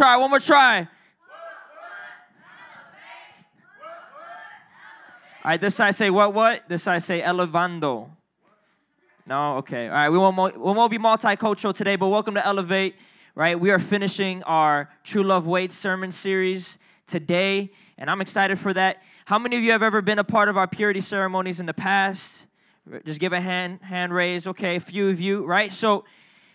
try, one more try. All right, this side say what, what? This side say elevando. No, okay. All right, we won't, we won't be multicultural today, but welcome to Elevate, right? We are finishing our True Love Waits sermon series today, and I'm excited for that. How many of you have ever been a part of our purity ceremonies in the past? Just give a hand, hand raise. Okay, a few of you, right? So,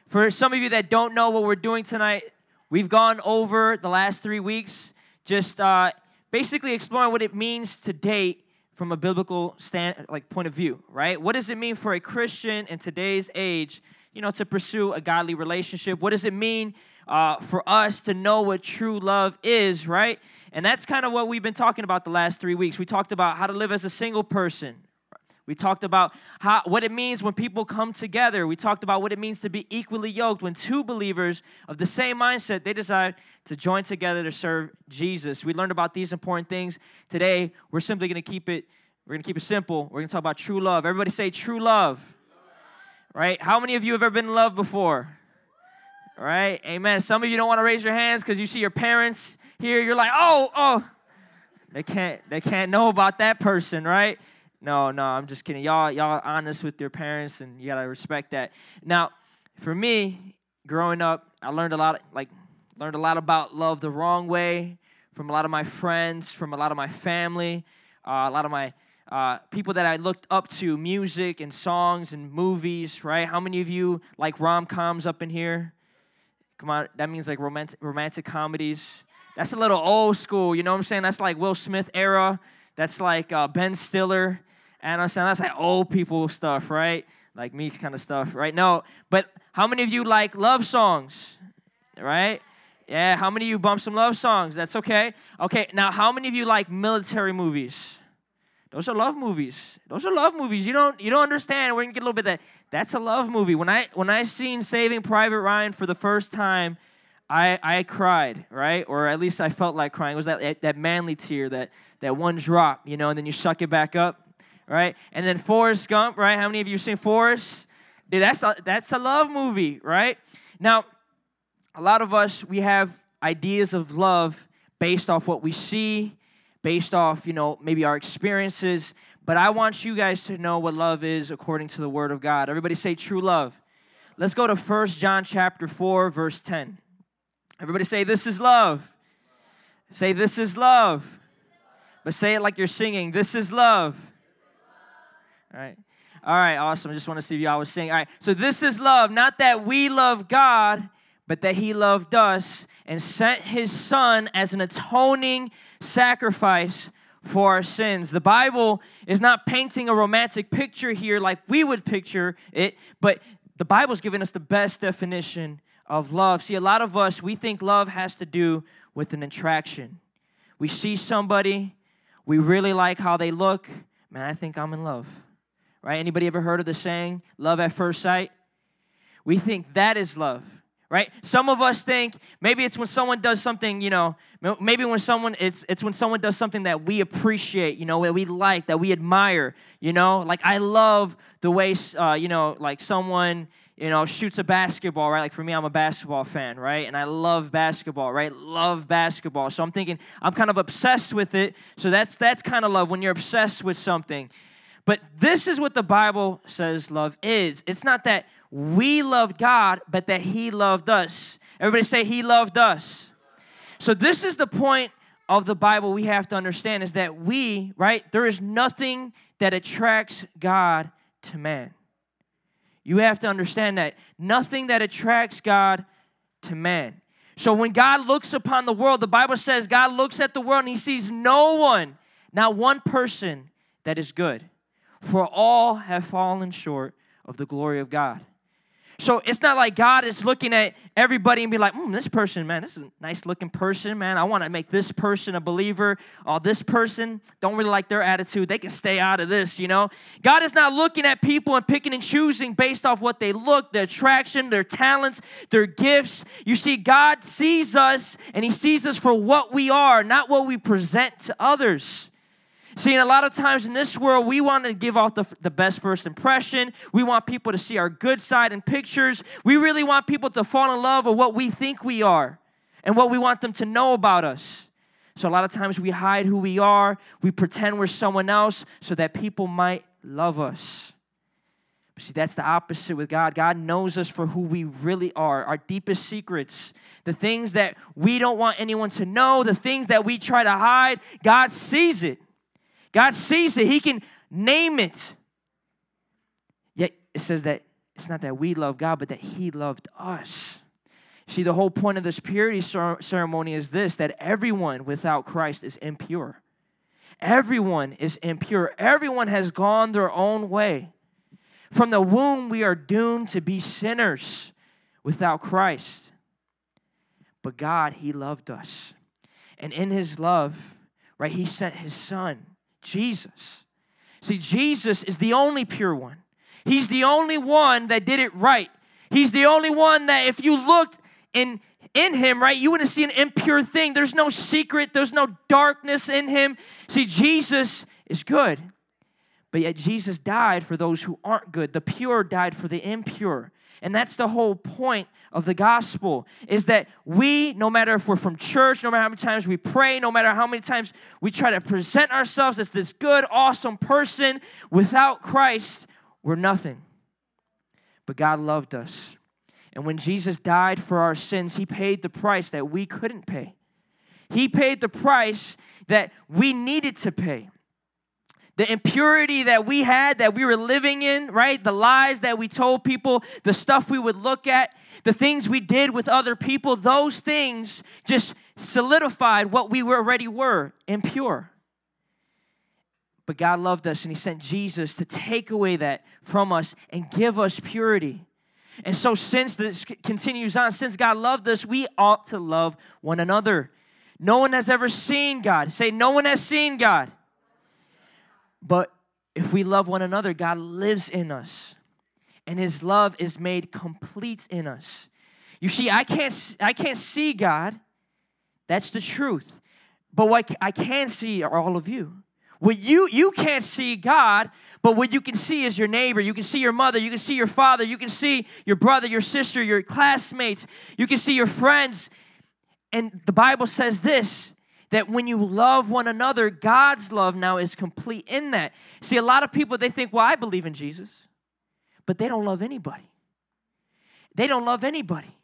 for some of you that don't know what we're doing tonight, we've gone over the last three weeks, just uh, basically exploring what it means to date from a biblical stand like point of view, right? What does it mean for a Christian in today's age, you know, to pursue a godly relationship? What does it mean uh, for us to know what true love is, right? And that's kind of what we've been talking about the last three weeks. We talked about how to live as a single person, we talked about how, what it means when people come together. We talked about what it means to be equally yoked when two believers of the same mindset they decide to join together to serve Jesus. We learned about these important things today. We're simply going to keep it we're going to keep it simple. We're going to talk about true love. Everybody say true love. Right? How many of you have ever been in love before? Right? Amen. Some of you don't want to raise your hands because you see your parents here. You're like, oh, oh. They can't they can't know about that person, right? No, no, I'm just kidding. Y'all, y'all honest with your parents, and you gotta respect that. Now, for me, growing up, I learned a lot, like learned a lot about love the wrong way from a lot of my friends, from a lot of my family, uh, a lot of my uh, people that I looked up to, music and songs and movies. Right? How many of you like rom coms up in here? Come on, that means like romantic romantic comedies. That's a little old school. You know what I'm saying? That's like Will Smith era. That's like uh, Ben Stiller. And I'm saying that's like old people stuff, right? Like me kind of stuff, right? No, but how many of you like love songs, right? Yeah, how many of you bump some love songs? That's okay. Okay, now how many of you like military movies? Those are love movies. Those are love movies. You don't you don't understand. We're gonna get a little bit that. That's a love movie. When I when I seen Saving Private Ryan for the first time, I I cried, right? Or at least I felt like crying. It was that that manly tear, that that one drop, you know, and then you suck it back up right? And then Forrest Gump, right? How many of you seen Forrest? Dude, that's a, that's a love movie, right? Now, a lot of us, we have ideas of love based off what we see, based off, you know, maybe our experiences. But I want you guys to know what love is according to the Word of God. Everybody say true love. Let's go to First John chapter 4, verse 10. Everybody say, This is love. Say, This is love. But say it like you're singing, This is love. All right. All right, awesome. I just want to see if y'all was saying. All right. So this is love, not that we love God, but that he loved us and sent his son as an atoning sacrifice for our sins. The Bible is not painting a romantic picture here like we would picture it, but the Bible's giving us the best definition of love. See, a lot of us, we think love has to do with an attraction. We see somebody, we really like how they look, man, I think I'm in love right? Anybody ever heard of the saying, love at first sight? We think that is love, right? Some of us think maybe it's when someone does something, you know, maybe when someone, it's, it's when someone does something that we appreciate, you know, that we like, that we admire, you know? Like I love the way, uh, you know, like someone, you know, shoots a basketball, right? Like for me, I'm a basketball fan, right? And I love basketball, right? Love basketball. So I'm thinking I'm kind of obsessed with it. So that's that's kind of love when you're obsessed with something. But this is what the Bible says love is it's not that we love God, but that He loved us. Everybody say, He loved us. So, this is the point of the Bible we have to understand is that we, right, there is nothing that attracts God to man. You have to understand that. Nothing that attracts God to man. So when God looks upon the world, the Bible says God looks at the world and he sees no one, not one person that is good for all have fallen short of the glory of God. So it's not like God is looking at everybody and be like, mm, this person, man, this is a nice looking person, man. I want to make this person a believer. Or this person, don't really like their attitude. They can stay out of this, you know? God is not looking at people and picking and choosing based off what they look, their attraction, their talents, their gifts. You see, God sees us and He sees us for what we are, not what we present to others. See, a lot of times in this world, we want to give off the, the best first impression. We want people to see our good side in pictures. We really want people to fall in love with what we think we are. and what we want them to know about us. So a lot of times we hide who we are, we pretend we're someone else so that people might love us. But see, that's the opposite with God. God knows us for who we really are, our deepest secrets, the things that we don't want anyone to know, the things that we try to hide. God sees it. God sees it. He can name it. Yet it says that it's not that we love God, but that He loved us. See, the whole point of this purity ceremony is this that everyone without Christ is impure. Everyone is impure. Everyone has gone their own way. From the womb, we are doomed to be sinners without Christ. But God, He loved us. And in His love, right, He sent His Son, Jesus. See, Jesus is the only pure one. He's the only one that did it right. He's the only one that if you looked in in him, right, you wouldn't see an impure thing. There's no secret, there's no darkness in him. See, Jesus is good. But yet Jesus died for those who aren't good. The pure died for the impure. And that's the whole point of the gospel is that we, no matter if we're from church, no matter how many times we pray, no matter how many times we try to present ourselves as this good, awesome person, without Christ, we're nothing. But God loved us. And when Jesus died for our sins, He paid the price that we couldn't pay. He paid the price that we needed to pay. The impurity that we had, that we were living in, right? The lies that we told people, the stuff we would look at, the things we did with other people, those things just solidified what we already were impure. But God loved us and He sent Jesus to take away that from us and give us purity. And so, since this continues on, since God loved us, we ought to love one another. No one has ever seen God. Say, no one has seen God. But if we love one another, God lives in us, and His love is made complete in us. You see, I can't, I can't see God. That's the truth. But what I can see are all of you. What you you can't see God, but what you can see is your neighbor. You can see your mother. You can see your father. You can see your brother, your sister, your classmates. You can see your friends. And the Bible says this that when you love one another, God's love now is complete in that. See, a lot of people, they think, well, I believe in Jesus, but they don't love anybody. They don't love anybody.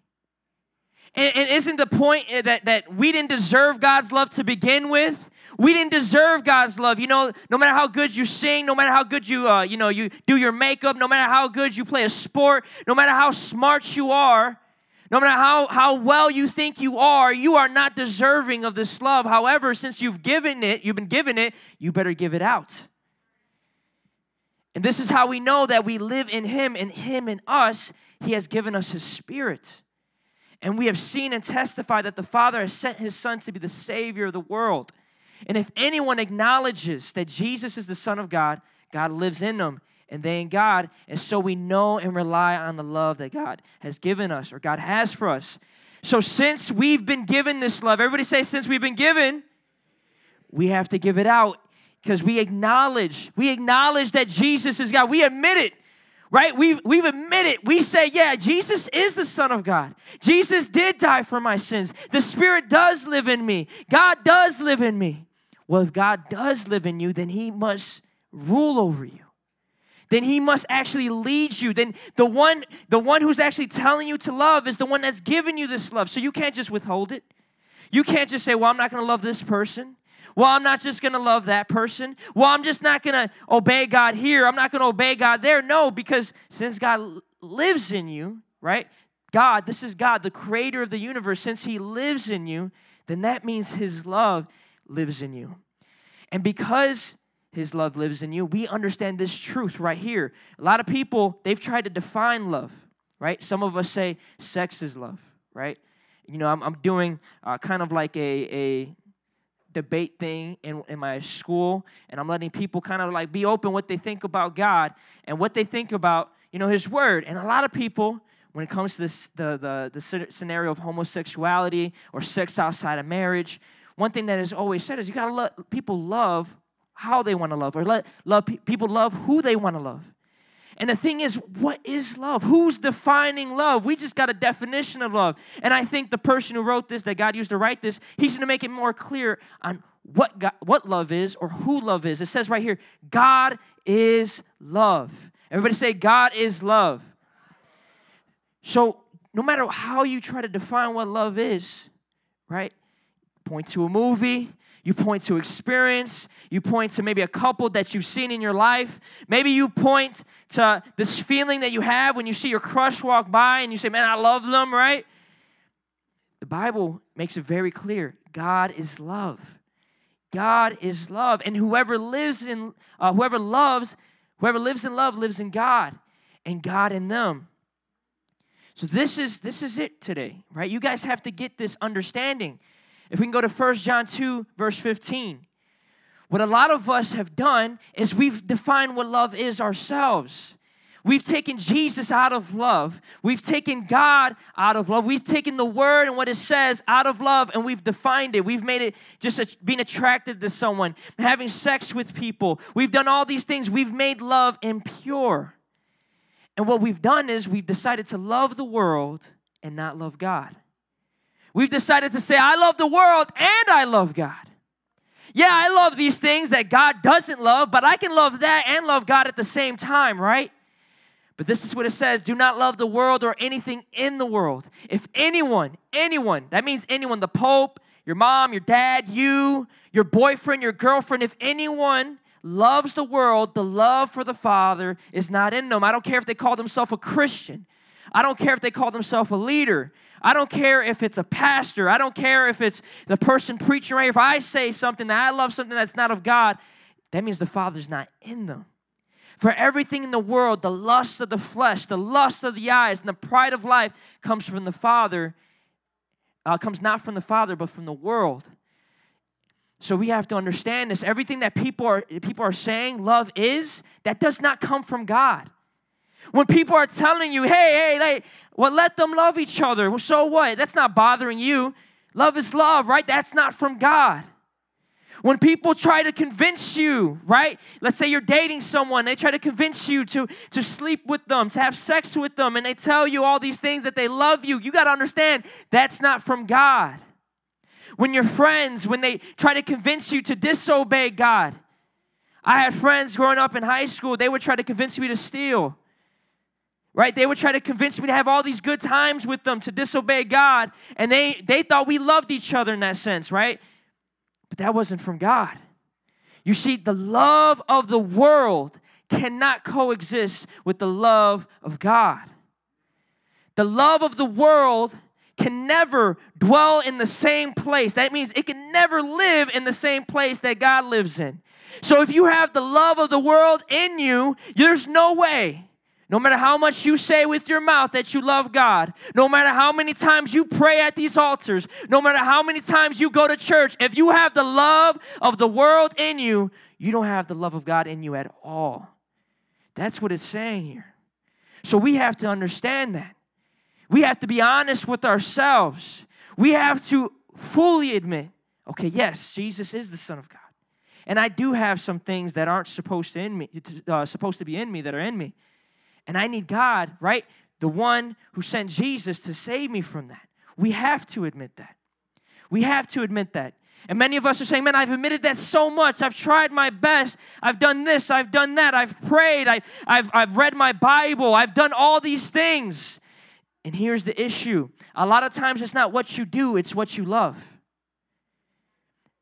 And, and isn't the point that, that we didn't deserve God's love to begin with? We didn't deserve God's love. You know, no matter how good you sing, no matter how good you, uh, you know, you do your makeup, no matter how good you play a sport, no matter how smart you are, no matter how, how well you think you are, you are not deserving of this love. However, since you've given it, you've been given it, you better give it out. And this is how we know that we live in Him and Him in us. He has given us His Spirit. And we have seen and testified that the Father has sent His Son to be the Savior of the world. And if anyone acknowledges that Jesus is the Son of God, God lives in them and they in God. And so we know and rely on the love that God has given us or God has for us. So since we've been given this love, everybody say, since we've been given, we have to give it out because we acknowledge, we acknowledge that Jesus is God. We admit it right? We've, we've admitted, we say, yeah, Jesus is the Son of God. Jesus did die for my sins. The Spirit does live in me. God does live in me. Well, if God does live in you, then He must rule over you. Then he must actually lead you. Then the one, the one who's actually telling you to love is the one that's given you this love. So you can't just withhold it. You can't just say, Well, I'm not gonna love this person. Well, I'm not just going to love that person. Well, I'm just not going to obey God here. I'm not going to obey God there. No, because since God lives in you, right? God, this is God, the creator of the universe. Since He lives in you, then that means His love lives in you. And because his love lives in you, we understand this truth right here. A lot of people, they've tried to define love, right? Some of us say sex is love, right? You know, I'm, I'm doing uh, kind of like a, a debate thing in, in my school, and I'm letting people kind of like be open what they think about God and what they think about, you know, His Word. And a lot of people, when it comes to this, the, the, the scenario of homosexuality or sex outside of marriage, one thing that is always said is you gotta let people love how they want to love or let love people love who they want to love And the thing is, what is love? Who's defining love? We just got a definition of love. And I think the person who wrote this, that God used to write this, he's going to make it more clear on what, God, what love is or who love is. It says right here, God is love. Everybody say, God is love. So, no matter how you try to define what love is, right? Point to a movie, you point to experience, you point to maybe a couple that you've seen in your life. Maybe you point to this feeling that you have when you see your crush walk by and you say, Man, I love them, right? The Bible makes it very clear God is love. God is love. And whoever lives in, uh, whoever loves, whoever lives in love lives in God and God in them. So this is this is it today, right? You guys have to get this understanding. If we can go to 1 John 2 verse 15. What a lot of us have done is we've defined what love is ourselves. We've taken Jesus out of love. We've taken God out of love. We've taken the word and what it says out of love and we've defined it. We've made it just a, being attracted to someone, having sex with people. We've done all these things. We've made love impure. And what we've done is we've decided to love the world and not love God. We've decided to say, I love the world and I love God. Yeah, I love these things that God doesn't love, but I can love that and love God at the same time, right? But this is what it says do not love the world or anything in the world. If anyone, anyone, that means anyone, the Pope, your mom, your dad, you, your boyfriend, your girlfriend, if anyone loves the world, the love for the Father is not in them. I don't care if they call themselves a Christian. I don't care if they call themselves a leader. I don't care if it's a pastor. I don't care if it's the person preaching right. If I say something that I love something that's not of God, that means the Father's not in them. For everything in the world, the lust of the flesh, the lust of the eyes, and the pride of life comes from the Father, uh, comes not from the Father, but from the world. So we have to understand this. Everything that people are, people are saying love is, that does not come from God. When people are telling you, hey, hey, hey, well, let them love each other. Well, so what? That's not bothering you. Love is love, right? That's not from God. When people try to convince you, right? Let's say you're dating someone, they try to convince you to, to sleep with them, to have sex with them, and they tell you all these things that they love you. You got to understand that's not from God. When your friends, when they try to convince you to disobey God, I had friends growing up in high school, they would try to convince me to steal. Right? They would try to convince me to have all these good times with them to disobey God, and they they thought we loved each other in that sense, right? But that wasn't from God. You see, the love of the world cannot coexist with the love of God. The love of the world can never dwell in the same place. That means it can never live in the same place that God lives in. So if you have the love of the world in you, there's no way no matter how much you say with your mouth that you love God, no matter how many times you pray at these altars, no matter how many times you go to church, if you have the love of the world in you, you don't have the love of God in you at all. That's what it's saying here. So we have to understand that. We have to be honest with ourselves. We have to fully admit, okay, yes, Jesus is the Son of God. And I do have some things that aren't supposed to in me, uh, supposed to be in me that are in me. And I need God, right? The one who sent Jesus to save me from that. We have to admit that. We have to admit that. And many of us are saying, man, I've admitted that so much. I've tried my best. I've done this. I've done that. I've prayed. I, I've, I've read my Bible. I've done all these things. And here's the issue a lot of times it's not what you do, it's what you love.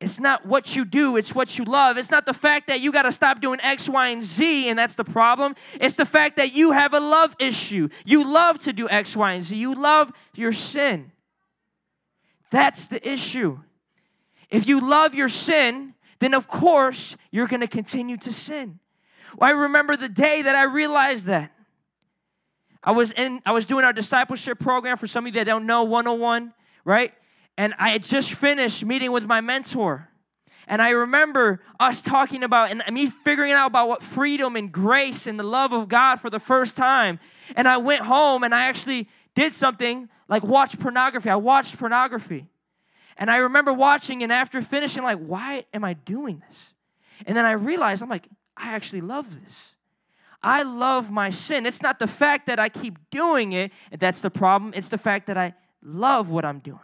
It's not what you do, it's what you love. It's not the fact that you got to stop doing X, Y, and Z, and that's the problem. It's the fact that you have a love issue. You love to do X, Y, and Z. You love your sin. That's the issue. If you love your sin, then of course you're going to continue to sin. Well, I remember the day that I realized that. I was in I was doing our discipleship program for some of you that don't know 101, right? And I had just finished meeting with my mentor. And I remember us talking about and me figuring out about what freedom and grace and the love of God for the first time. And I went home and I actually did something like watch pornography. I watched pornography. And I remember watching and after finishing, like, why am I doing this? And then I realized, I'm like, I actually love this. I love my sin. It's not the fact that I keep doing it, that's the problem. It's the fact that I love what I'm doing.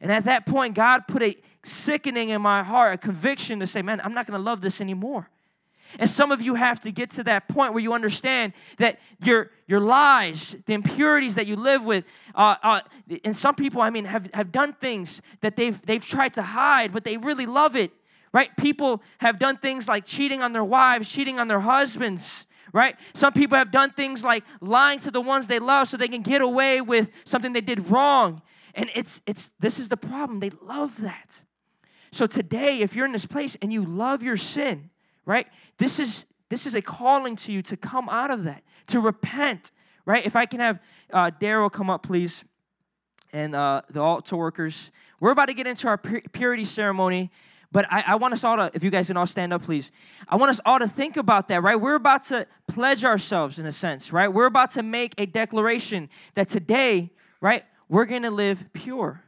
And at that point, God put a sickening in my heart, a conviction to say, man, I'm not going to love this anymore. And some of you have to get to that point where you understand that your, your lies, the impurities that you live with, uh, uh, and some people, I mean, have, have done things that they've, they've tried to hide, but they really love it, right? People have done things like cheating on their wives, cheating on their husbands, right? Some people have done things like lying to the ones they love so they can get away with something they did wrong. And it's, it's, this is the problem. They love that. So today, if you're in this place and you love your sin, right? This is this is a calling to you to come out of that, to repent, right? If I can have uh, Daryl come up, please, and uh, the altar workers. We're about to get into our purity ceremony, but I, I want us all to, if you guys can all stand up, please. I want us all to think about that, right? We're about to pledge ourselves in a sense, right? We're about to make a declaration that today, right, we're going to live pure.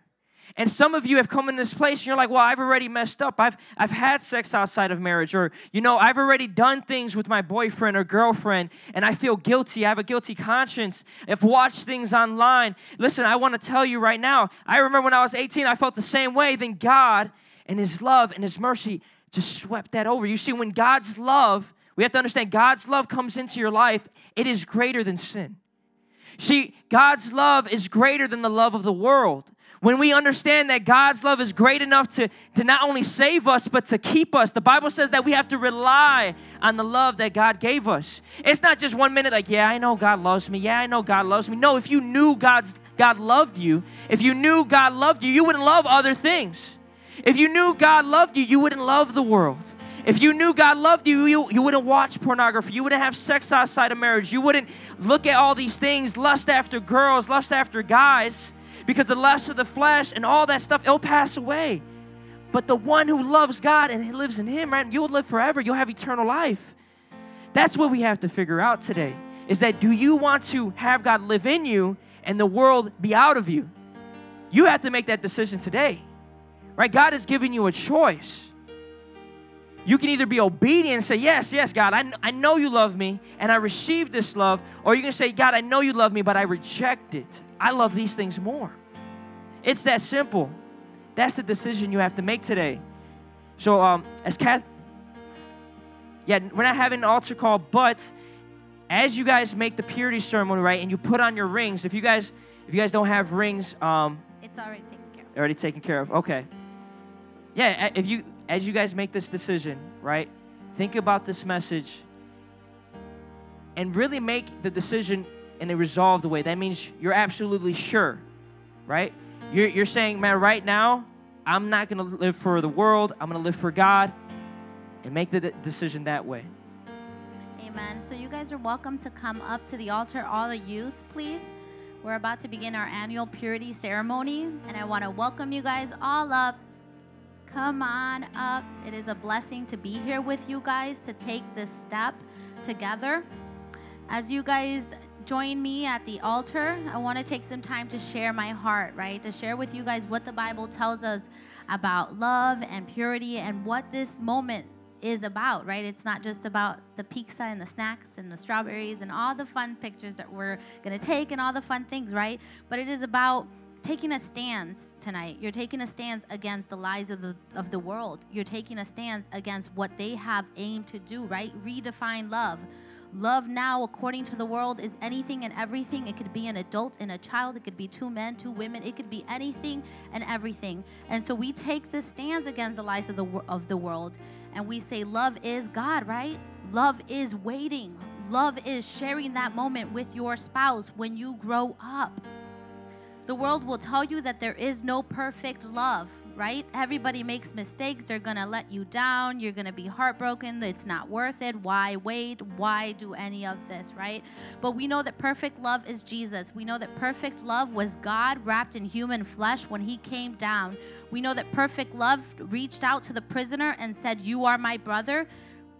And some of you have come in this place and you're like, well, I've already messed up. I've, I've had sex outside of marriage. Or, you know, I've already done things with my boyfriend or girlfriend and I feel guilty. I have a guilty conscience. I've watched things online. Listen, I want to tell you right now, I remember when I was 18, I felt the same way. Then God and His love and His mercy just swept that over. You see, when God's love, we have to understand God's love comes into your life, it is greater than sin. See, God's love is greater than the love of the world. When we understand that God's love is great enough to, to not only save us, but to keep us, the Bible says that we have to rely on the love that God gave us. It's not just one minute like, yeah, I know God loves me. Yeah, I know God loves me. No, if you knew God's, God loved you, if you knew God loved you, you wouldn't love other things. If you knew God loved you, you wouldn't love the world. If you knew God loved you, you, you wouldn't watch pornography. You wouldn't have sex outside of marriage. You wouldn't look at all these things, lust after girls, lust after guys because the lust of the flesh and all that stuff, it'll pass away. But the one who loves God and lives in Him, right, you'll live forever. You'll have eternal life. That's what we have to figure out today is that do you want to have God live in you and the world be out of you? You have to make that decision today, right? God has given you a choice. You can either be obedient and say, Yes, yes, God, I, I know you love me and I receive this love, or you can say, God, I know you love me, but I reject it. I love these things more. It's that simple. That's the decision you have to make today. So, um, as Kath, yeah, we're not having an altar call, but as you guys make the purity ceremony, right, and you put on your rings, if you guys, if you guys don't have rings, um, it's already taken care of. Already taken care of. Okay. Yeah, if you, as you guys make this decision, right, think about this message, and really make the decision in a resolved way. That means you're absolutely sure, right? You're, you're saying, man, right now, I'm not going to live for the world. I'm going to live for God and make the decision that way. Amen. So, you guys are welcome to come up to the altar, all the youth, please. We're about to begin our annual purity ceremony, and I want to welcome you guys all up. Come on up. It is a blessing to be here with you guys to take this step together. As you guys join me at the altar, I want to take some time to share my heart, right? To share with you guys what the Bible tells us about love and purity and what this moment is about, right? It's not just about the pizza and the snacks and the strawberries and all the fun pictures that we're going to take and all the fun things, right? But it is about taking a stance tonight. You're taking a stance against the lies of the of the world. You're taking a stance against what they have aimed to do, right? Redefine love. Love now, according to the world, is anything and everything. It could be an adult and a child. It could be two men, two women. It could be anything and everything. And so we take the stands against the lies of the of the world, and we say, love is God, right? Love is waiting. Love is sharing that moment with your spouse when you grow up. The world will tell you that there is no perfect love right? Everybody makes mistakes. They're going to let you down. You're going to be heartbroken. It's not worth it. Why wait? Why do any of this, right? But we know that perfect love is Jesus. We know that perfect love was God wrapped in human flesh when he came down. We know that perfect love reached out to the prisoner and said, You are my brother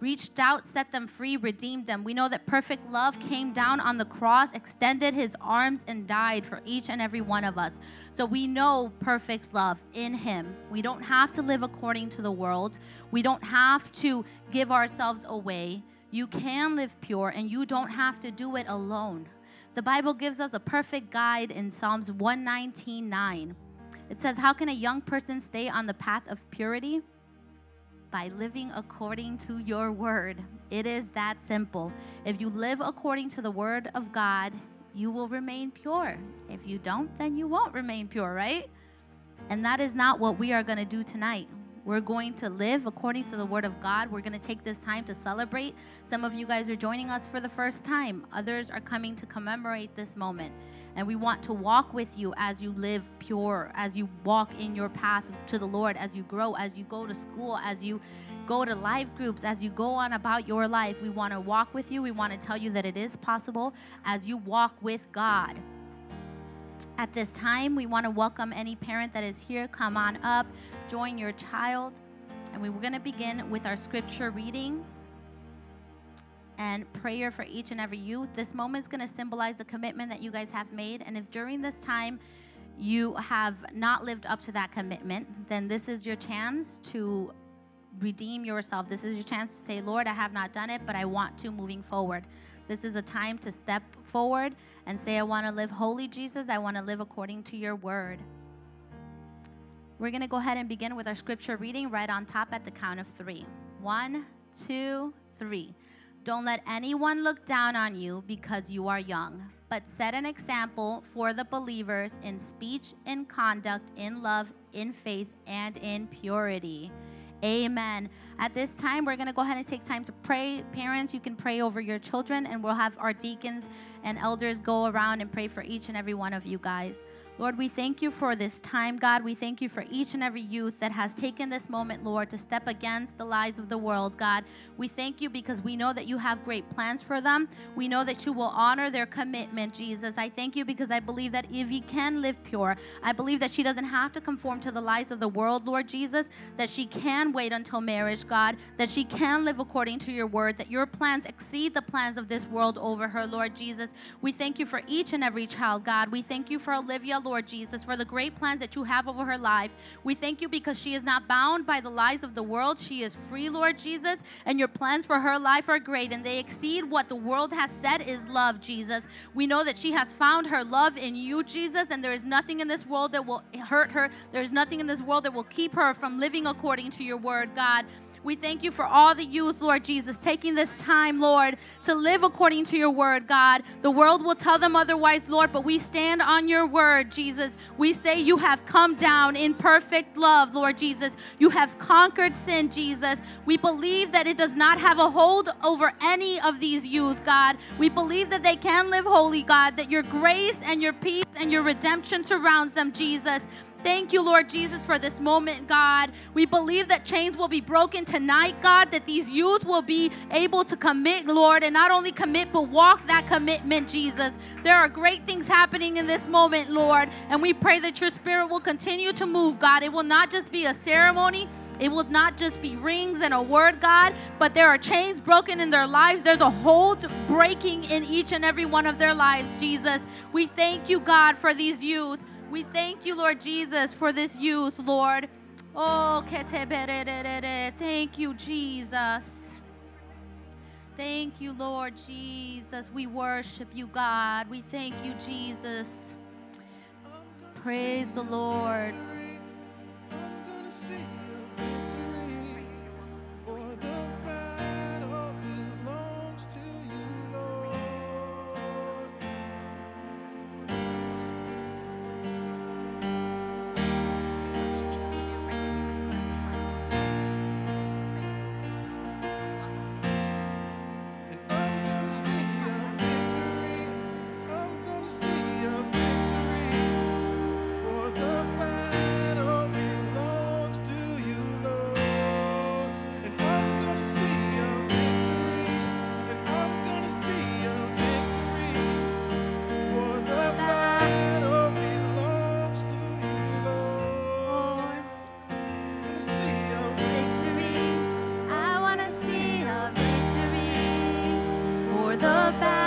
reached out, set them free, redeemed them. We know that perfect love came down on the cross, extended his arms, and died for each and every one of us. So we know perfect love in him. We don't have to live according to the world, we don't have to give ourselves away You can live pure and you don't have to do it alone. The Bible gives us a perfect guide in Psalms 119:9. It says, How can a young person stay on the path of purity? By living according to your word. It is that simple. If you live according to the word of God, you will remain pure. If you don't, then you won't remain pure, right? And that is not what we are going to do tonight. We're going to live according to the word of God. We're going to take this time to celebrate. Some of you guys are joining us for the first time, others are coming to commemorate this moment. And we want to walk with you as you live pure, as you walk in your path to the Lord, as you grow, as you go to school, as you go to life groups, as you go on about your life. We want to walk with you. We want to tell you that it is possible as you walk with God. At this time, we want to welcome any parent that is here. Come on up, join your child. And we are going to begin with our scripture reading and prayer for each and every youth. This moment is going to symbolize the commitment that you guys have made. And if during this time you have not lived up to that commitment, then this is your chance to redeem yourself. This is your chance to say, Lord, I have not done it, but I want to moving forward. This is a time to step forward and say, I want to live holy, Jesus. I want to live according to your word. We're going to go ahead and begin with our scripture reading right on top at the count of three. One, two, three. Don't let anyone look down on you because you are young, but set an example for the believers in speech, in conduct, in love, in faith, and in purity. Amen. At this time, we're going to go ahead and take time to pray. Parents, you can pray over your children, and we'll have our deacons and elders go around and pray for each and every one of you guys. Lord, we thank you for this time, God. We thank you for each and every youth that has taken this moment, Lord, to step against the lies of the world, God. We thank you because we know that you have great plans for them. We know that you will honor their commitment, Jesus. I thank you because I believe that Evie can live pure. I believe that she doesn't have to conform to the lies of the world, Lord Jesus, that she can wait until marriage, God, that she can live according to your word, that your plans exceed the plans of this world over her, Lord Jesus. We thank you for each and every child, God. We thank you for Olivia, Lord Jesus, for the great plans that you have over her life. We thank you because she is not bound by the lies of the world. She is free, Lord Jesus, and your plans for her life are great and they exceed what the world has said is love, Jesus. We know that she has found her love in you, Jesus, and there is nothing in this world that will hurt her. There is nothing in this world that will keep her from living according to your word, God. We thank you for all the youth, Lord Jesus, taking this time, Lord, to live according to your word, God. The world will tell them otherwise, Lord, but we stand on your word, Jesus. We say you have come down in perfect love, Lord Jesus. You have conquered sin, Jesus. We believe that it does not have a hold over any of these youth, God. We believe that they can live holy, God, that your grace and your peace and your redemption surrounds them, Jesus. Thank you, Lord Jesus, for this moment, God. We believe that chains will be broken tonight, God, that these youth will be able to commit, Lord, and not only commit, but walk that commitment, Jesus. There are great things happening in this moment, Lord, and we pray that your spirit will continue to move, God. It will not just be a ceremony. It will not just be rings and a word, God, but there are chains broken in their lives. There's a hold breaking in each and every one of their lives, Jesus. We thank you, God, for these youth. We thank you, Lord Jesus, for this youth, Lord. Oh, thank you, Jesus. Thank you, Lord Jesus. We worship you, God. We thank you, Jesus. Praise the Lord. the back.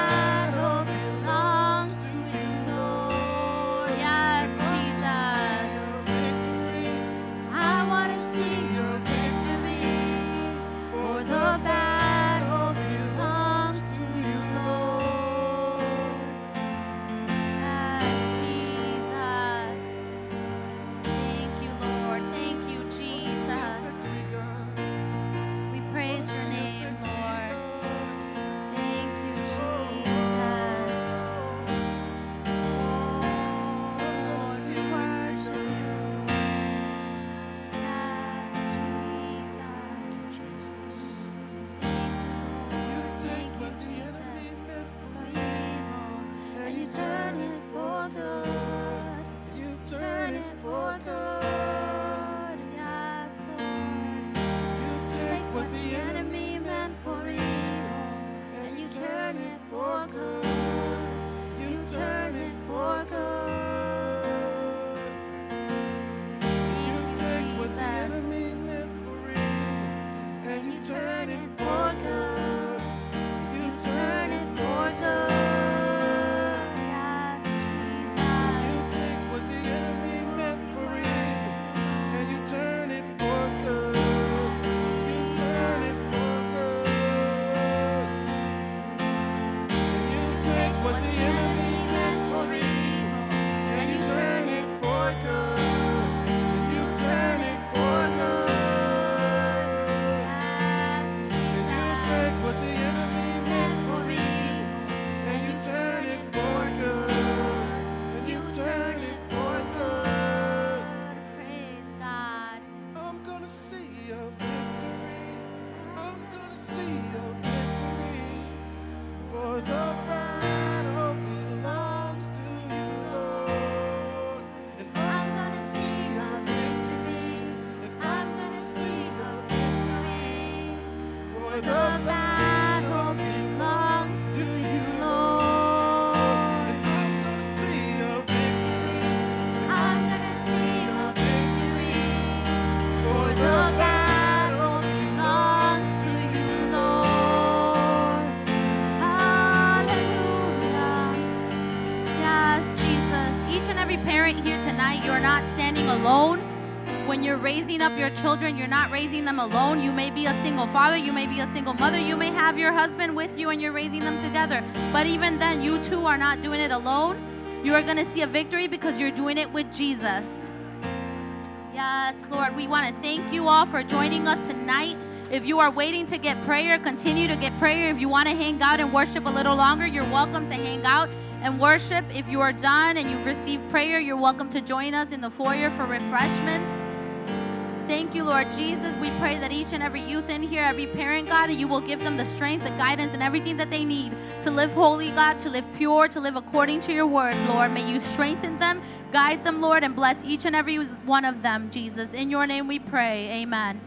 Tonight, you're not standing alone. When you're raising up your children, you're not raising them alone. You may be a single father, you may be a single mother, you may have your husband with you and you're raising them together. But even then, you two are not doing it alone. You are going to see a victory because you're doing it with Jesus. Yes, Lord, we want to thank you all for joining us tonight. If you are waiting to get prayer, continue to get prayer. If you want to hang out and worship a little longer, you're welcome to hang out and worship. If you are done and you've received prayer, you're welcome to join us in the foyer for refreshments. Thank you, Lord Jesus. We pray that each and every youth in here, every parent, God, that you will give them the strength, the guidance, and everything that they need to live holy, God, to live pure, to live according to your word, Lord. May you strengthen them, guide them, Lord, and bless each and every one of them, Jesus. In your name we pray. Amen.